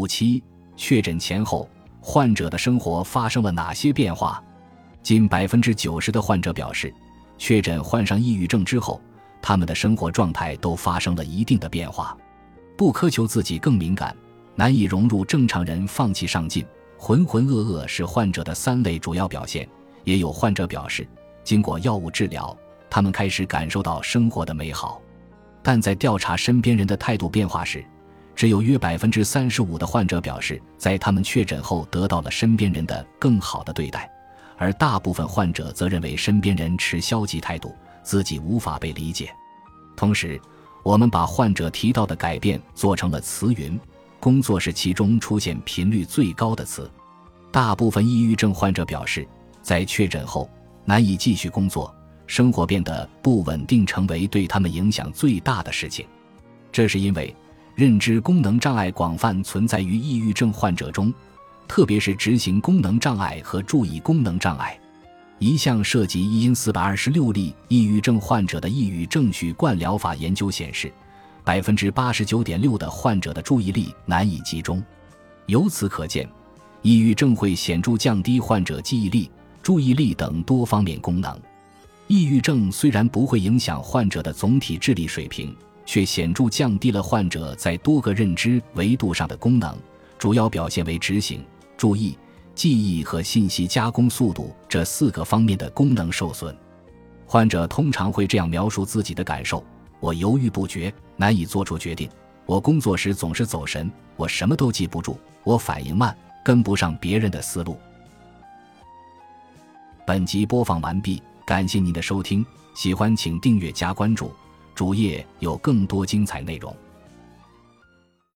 五七确诊前后，患者的生活发生了哪些变化？近百分之九十的患者表示，确诊患上抑郁症之后，他们的生活状态都发生了一定的变化。不苛求自己更敏感，难以融入正常人，放弃上进，浑浑噩噩是患者的三类主要表现。也有患者表示，经过药物治疗，他们开始感受到生活的美好。但在调查身边人的态度变化时，只有约百分之三十五的患者表示，在他们确诊后得到了身边人的更好的对待，而大部分患者则认为身边人持消极态度，自己无法被理解。同时，我们把患者提到的改变做成了词云，工作是其中出现频率最高的词。大部分抑郁症患者表示，在确诊后难以继续工作。生活变得不稳定，成为对他们影响最大的事情。这是因为认知功能障碍广泛存在于抑郁症患者中，特别是执行功能障碍和注意功能障碍。一项涉及一因四百二十六例抑郁症患者的抑郁症序贯疗法研究显示，百分之八十九点六的患者的注意力难以集中。由此可见，抑郁症会显著降低患者记忆力、注意力等多方面功能。抑郁症虽然不会影响患者的总体智力水平，却显著降低了患者在多个认知维度上的功能，主要表现为执行、注意、记忆和信息加工速度这四个方面的功能受损。患者通常会这样描述自己的感受：我犹豫不决，难以做出决定；我工作时总是走神；我什么都记不住；我反应慢，跟不上别人的思路。本集播放完毕。感谢您的收听，喜欢请订阅加关注，主页有更多精彩内容。